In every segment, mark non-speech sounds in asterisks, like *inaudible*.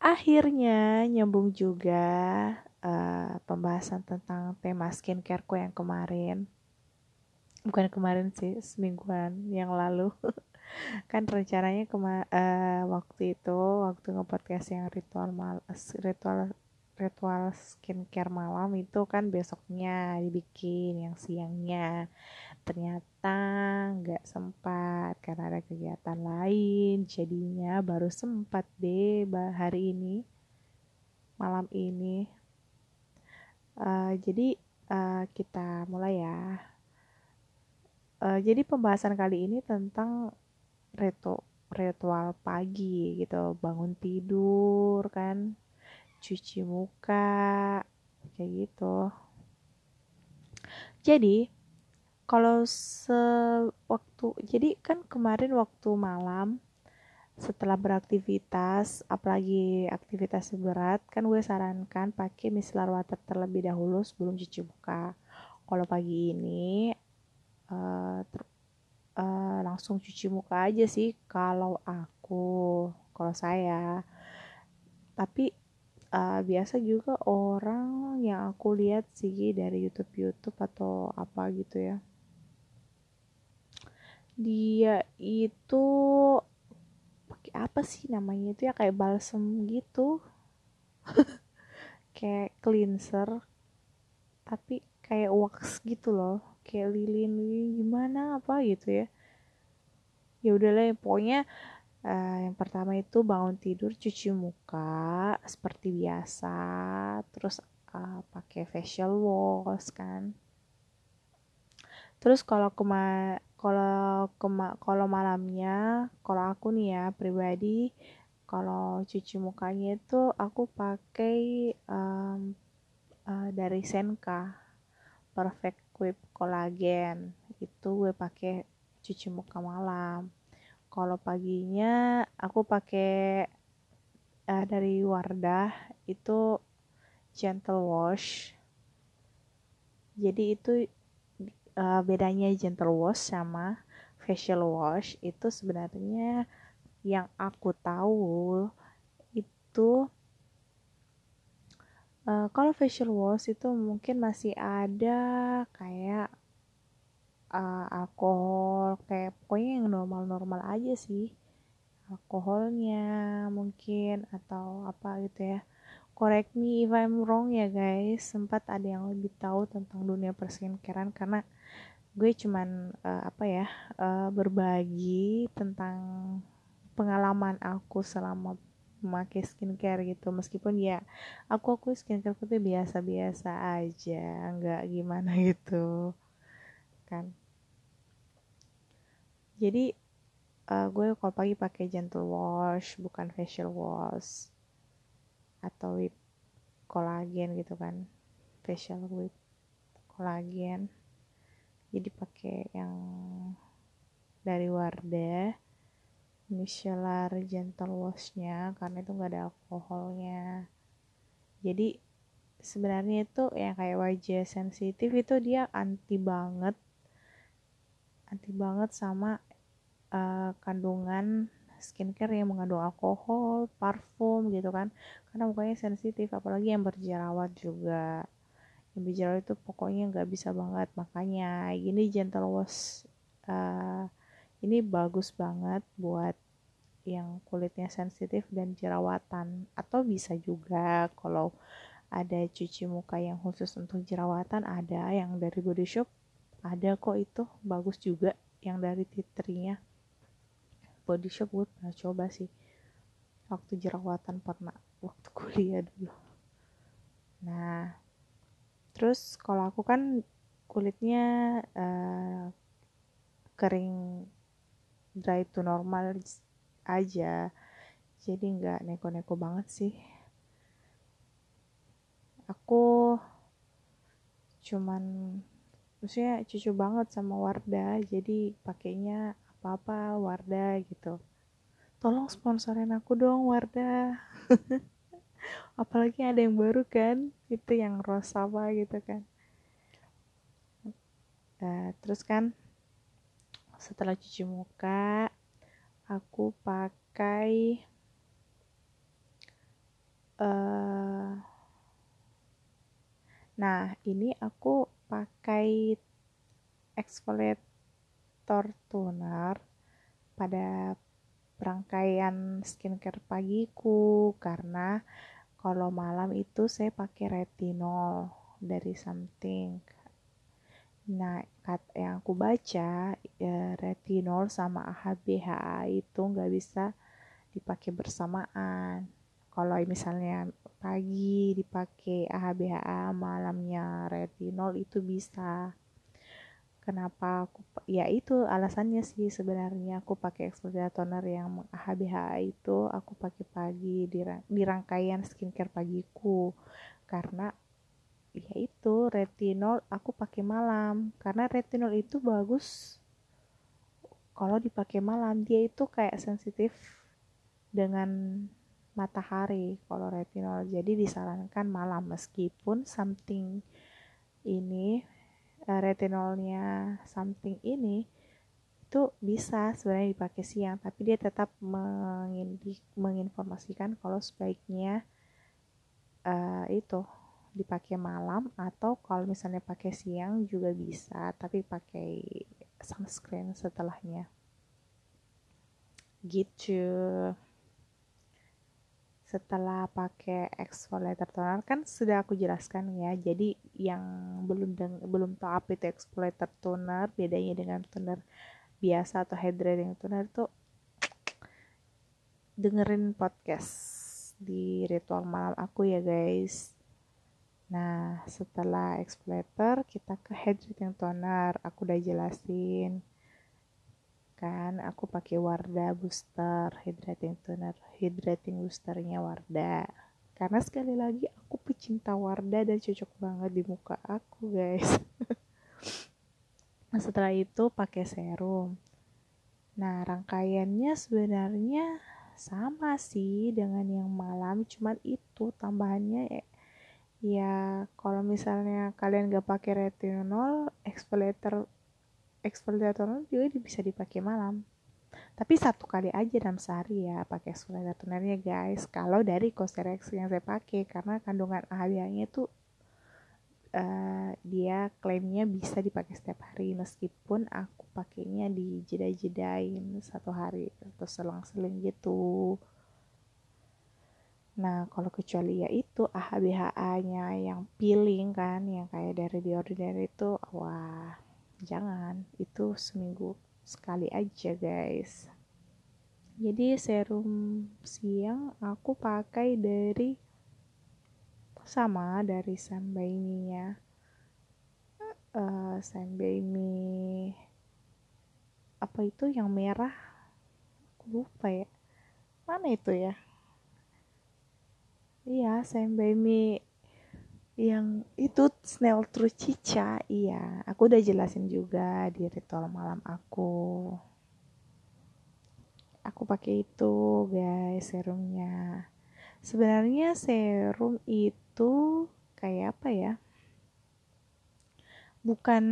Akhirnya nyambung juga uh, pembahasan tentang tema skincareku yang kemarin. Bukan kemarin sih, semingguan yang lalu. *laughs* kan rencananya kema uh, waktu itu waktu ngepodcast yang ritual mal ritual ritual skincare malam itu kan besoknya dibikin yang siangnya ternyata nggak sempat karena ada kegiatan lain. Jadinya baru sempat deh hari ini malam ini. Uh, jadi uh, kita mulai ya. Uh, jadi pembahasan kali ini tentang reto ritual pagi gitu. Bangun tidur kan cuci muka kayak gitu. Jadi kalau sewaktu jadi kan kemarin waktu malam setelah beraktivitas apalagi aktivitas berat kan gue sarankan pakai micellar water terlebih dahulu sebelum cuci muka. Kalau pagi ini uh, uh, langsung cuci muka aja sih kalau aku kalau saya. Tapi uh, biasa juga orang yang aku lihat sih dari YouTube YouTube atau apa gitu ya dia itu pakai apa sih namanya itu ya? Kayak balsam gitu. *laughs* Kayak cleanser tapi kayak wax gitu loh. Kayak lilin, lilin gimana apa gitu ya. Ya udahlah pokoknya uh, yang pertama itu bangun tidur cuci muka seperti biasa terus uh, pakai facial wash kan. Terus kalau kema kalau kalau malamnya kalau aku nih ya pribadi kalau cuci mukanya itu aku pakai um, uh, dari Senka Perfect Whip Collagen. Itu gue pakai cuci muka malam. Kalau paginya aku pakai uh, dari Wardah itu gentle wash. Jadi itu uh, bedanya gentle wash sama facial wash itu sebenarnya yang aku tahu itu uh, kalau facial wash itu mungkin masih ada kayak uh, alkohol kayak pokoknya yang normal-normal aja sih. Alkoholnya mungkin atau apa gitu ya. Correct me if I'm wrong ya guys sempat ada yang lebih tahu tentang dunia perskincarean karena gue cuman uh, apa ya uh, berbagi tentang pengalaman aku selama memakai skincare gitu. Meskipun ya aku aku skincare tuh biasa-biasa aja nggak gimana *laughs* gitu kan. Jadi uh, gue kalau pagi pakai gentle wash bukan facial wash atau whip kolagen gitu kan. Facial whip kolagen jadi pakai yang dari Wardah micellar gentle washnya karena itu nggak ada alkoholnya. Jadi sebenarnya itu yang kayak wajah sensitif itu dia anti banget anti banget sama uh, kandungan skincare yang mengandung alkohol, parfum gitu kan. Karena mukanya sensitif apalagi yang berjerawat juga bicara itu pokoknya nggak bisa banget. Makanya ini gentle wash uh, ini bagus banget buat yang kulitnya sensitif dan jerawatan. Atau bisa juga kalau ada cuci muka yang khusus untuk jerawatan ada yang dari body shop ada kok itu. Bagus juga yang dari titrinya body shop gue pernah coba sih waktu jerawatan pernah waktu *laughs* kuliah dulu. Nah terus kalau aku kan kulitnya uh, kering dry to normal aja. Jadi nggak neko-neko banget sih. Aku cuman maksudnya cucu banget sama Wardah jadi pakainya apa-apa Wardah gitu. Tolong sponsorin aku dong Wardah *laughs* apalagi ada yang baru kan itu yang rosa apa gitu kan. Uh, terus kan setelah cuci muka aku pakai uh, nah ini aku pakai exfoliator toner pada rangkaian skincare pagiku karena kalau malam itu saya pakai retinol dari something. Nah kat yang aku baca ya, retinol sama AHBHA itu nggak bisa dipakai bersamaan. Kalau misalnya pagi dipakai AHBHA malamnya retinol itu bisa kenapa aku ya itu alasannya sih sebenarnya. Aku pakai exfoliator toner yang HBH itu aku pakai pagi di, di rangkaian skincare pagiku. Karena ya itu retinol aku pakai malam. Karena retinol itu bagus kalau dipakai malam. Dia itu kayak sensitif dengan matahari kalau retinol. Jadi disarankan malam. Meskipun something ini retinolnya something ini itu bisa sebenarnya dipakai siang tapi dia tetap menginformasikan kalau sebaiknya uh, itu dipakai malam atau kalau misalnya pakai siang juga bisa tapi pakai sunscreen setelahnya. Gitu setelah pakai exfoliator toner kan sudah aku jelaskan ya. Jadi yang belum deng belum tahu apa itu exfoliator toner bedanya dengan toner biasa atau hydrating toner itu dengerin podcast di ritual malam aku ya guys. Nah setelah exfoliator kita ke hydrating toner. Aku udah jelasin aku pakai Wardah booster hydrating toner hydrating boosternya Wardah karena sekali lagi aku pecinta Wardah dan cocok banget di muka aku guys. Nah *laughs* setelah itu pakai serum. Nah rangkaiannya sebenarnya sama sih dengan yang malam cuman itu tambahannya ya, ya kalau misalnya kalian gak pakai retinol exfoliator exfoliator juga bisa dipakai malam. Tapi satu kali aja dalam sehari ya pakai exfoliator tonernya guys. Kalau dari Cosrx yang saya pakai karena kandungan AHA-nya itu uh, dia klaimnya bisa dipakai setiap hari meskipun aku pakainya di jeda-jedain satu hari atau selang-seling gitu. Nah, kalau kecuali ya itu AHBHA-nya yang peeling kan, yang kayak dari ordinary itu, wah, jangan itu seminggu sekali aja guys. Jadi serum siang aku pakai dari sama dari Sunbaimy ya uh, Sunbaimy apa itu yang merah? Aku lupa ya. Mana itu ya? Iya Sunbaimy yang itu snail true cica iya. Aku udah jelasin juga di ritual malam aku. Aku pakai itu guys serumnya. Sebenarnya serum itu kayak apa ya? Bukan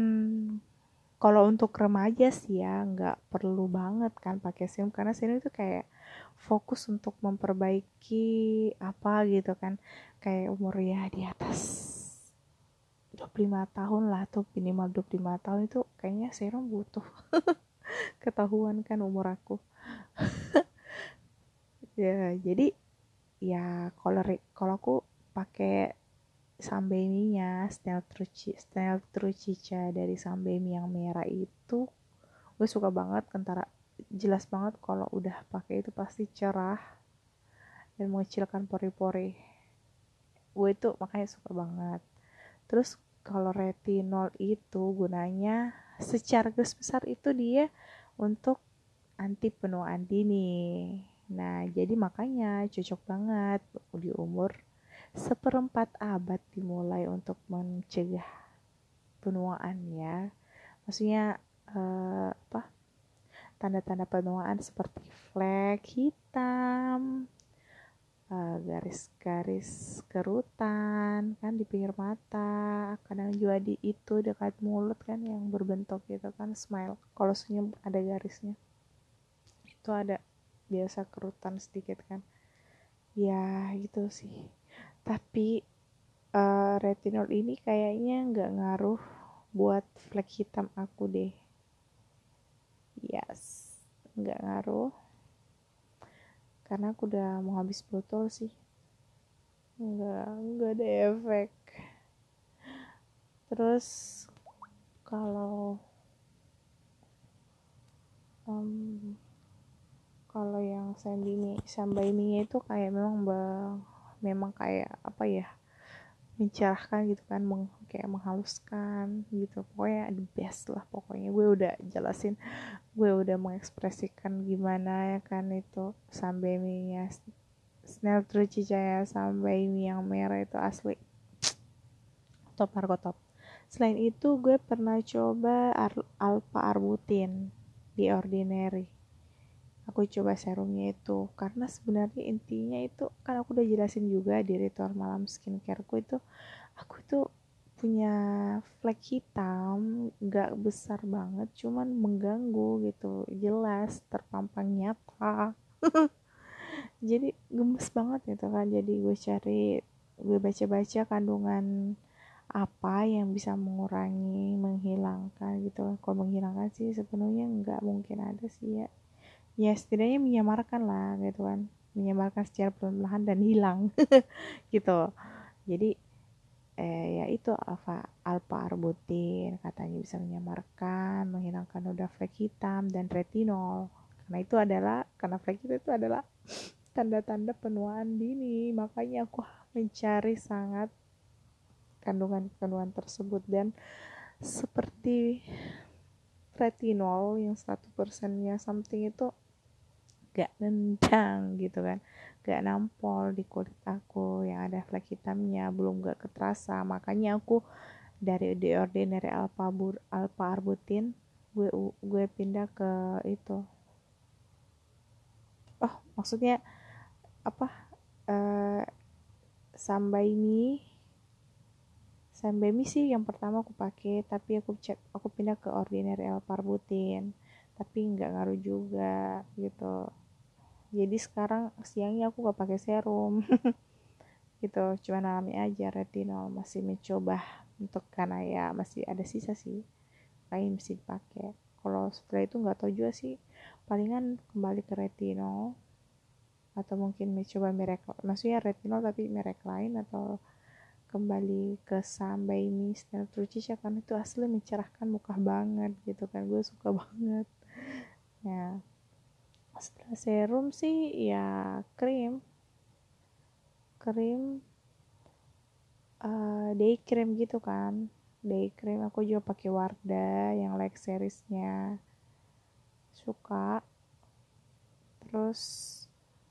kalau untuk remaja sih ya nggak perlu banget kan pakai serum karena serum itu kayak fokus untuk memperbaiki apa gitu kan. Kayak umur ya di atas 25 tahun lah tuh minimal 25 tahun itu kayaknya serum butuh *laughs* ketahuan kan umur aku. *laughs* Ya jadi ya kalau kalau aku pakai sambeminya style truci style trucica dari sambemi yang merah itu gue suka banget kentara jelas banget kalau udah pakai itu pasti cerah dan mengecilkan pori-pori. Gue itu makanya suka banget. Terus kalau retinol itu gunanya secara garis besar itu dia untuk anti penuaan dini nah jadi makanya cocok banget di umur seperempat abad dimulai untuk mencegah penuaan ya maksudnya uh, apa tanda-tanda penuaan seperti flek hitam Eh, garis-garis kerutan kan di pinggir mata. Kadang juga di itu dekat mulut kan yang berbentuk gitu kan smile. Kalau senyum ada garisnya. Itu ada biasa kerutan sedikit kan. Ya gitu sih. Tapi uh, retinol ini kayaknya nggak ngaruh buat flek hitam aku deh yes. Nggak ngaruh. Karena aku udah mau habis botol sih. Nggak nggak ada efek. Terus kalau um, kalau yang sambai sambai mie itu kayak memang bang memang kayak apa ya mencerahkan gitu kan meng, kayak menghaluskan gitu. Pokoknya the best lah pokoknya. Gue udah jelasin gue udah mengekspresikan gimana ya kan itu sambai mie nya snail Trucicaya sambai mie yang merah itu asli. Top harga top. Selain itu gue pernah coba alpha arbutin di ordinary aku coba serumnya itu. Karena sebenarnya intinya itu kan aku udah jelasin juga di ritual malam skincareku itu aku itu punya flek hitam gak besar banget cuman mengganggu gitu. Jelas terpampang nyata. *laughs* Jadi gemes banget gitu kan. Jadi gue cari gue baca-baca kandungan apa yang bisa mengurangi menghilangkan gitu kalau menghilangkan sih sepenuhnya nggak mungkin ada sih ya ya setidaknya menyamarkan lah gitu kan. Menyamarkan secara perlahan dan hilang *laughs* gitu. Jadi eh, ya itu alfa alpha arbutin katanya bisa menyamarkan menghilangkan noda flek hitam dan retinol. Karena itu adalah karena flek itu adalah *sniffs* tanda-tanda penuaan dini. Makanya aku mencari sangat kandungan-kandungan tersebut. Dan seperti retinol yang satu persennya something itu gak nendang gitu kan. Gak nampol di kulit aku yang ada flek hitamnya belum gak keterasa. Makanya aku dari the ordinary alpha bur, alpha arbutin gue gue pindah ke itu. Oh maksudnya apa? Uh, sambai mie sambai mie sih yang pertama aku pakai tapi aku cek aku pindah ke ordinary L parbutin tapi nggak ngaruh juga gitu jadi sekarang siangnya aku gak pakai serum. *laughs* Gitu cuma alami aja retinol. Masih mencoba untuk karena ya masih ada sisa sih. Lain mesti dipakai. Kalau setelah itu nggak tahu juga sih. Palingan kembali ke retinol. Atau mungkin mencoba merek maksudnya retinol tapi merek lain atau kembali ke sambai Mister Trucica kan itu asli mencerahkan muka banget gitu kan. Gue suka *laughs* banget. Ya setelah serum sih ya krim. Krim uh, day cream gitu kan. Day cream aku juga pakai Wardah yang like seriesnya. Suka. Terus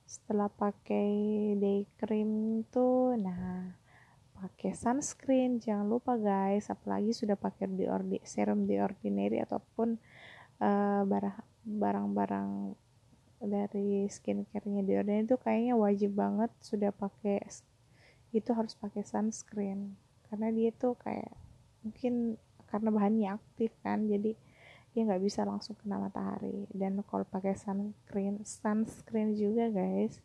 setelah pakai day cream tuh nah pakai sunscreen. Jangan lupa guys apalagi sudah pakai di serum di ordinary ataupun uh, barang-barang dari skincare-nya ordinary itu kayaknya wajib banget sudah pakai itu harus pakai sunscreen. Karena dia tuh kayak mungkin karena bahannya aktif kan jadi dia nggak bisa langsung kena matahari. Dan kalau pakai sunscreen sunscreen juga guys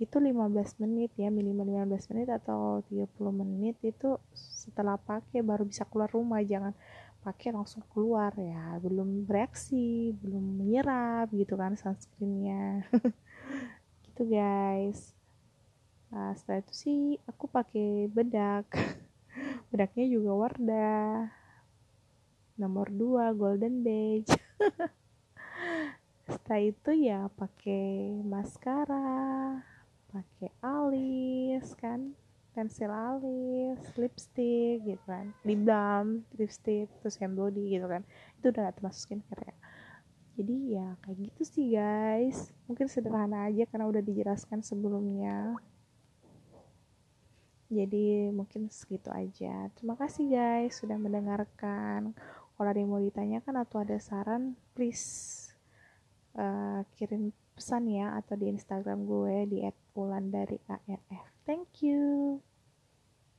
itu 15 menit ya minimal 15 menit atau 30 menit itu setelah pakai baru bisa keluar rumah. Jangan pakai langsung keluar ya. Belum bereaksi belum menyerap gitu kan sunscreennya. *laughs* Gitu guys. Nah, setelah itu sih aku pakai bedak. *laughs* Bedaknya juga Wardah. Nomor 2 golden beige. *laughs* Setelah itu ya pakai maskara pakai alis kan pensil alis lipstick gitu kan. Lip balm lipstick terus hand body gitu kan. Itu udah gak termasuk skincare ya. Jadi ya kayak gitu sih guys. Mungkin sederhana aja karena udah dijelaskan sebelumnya. Jadi mungkin segitu aja. Terima kasih guys sudah mendengarkan. Kalau ada yang mau ditanyakan atau ada saran please uh, kirim pesan ya atau di Instagram gue di @wulandari_arf thank you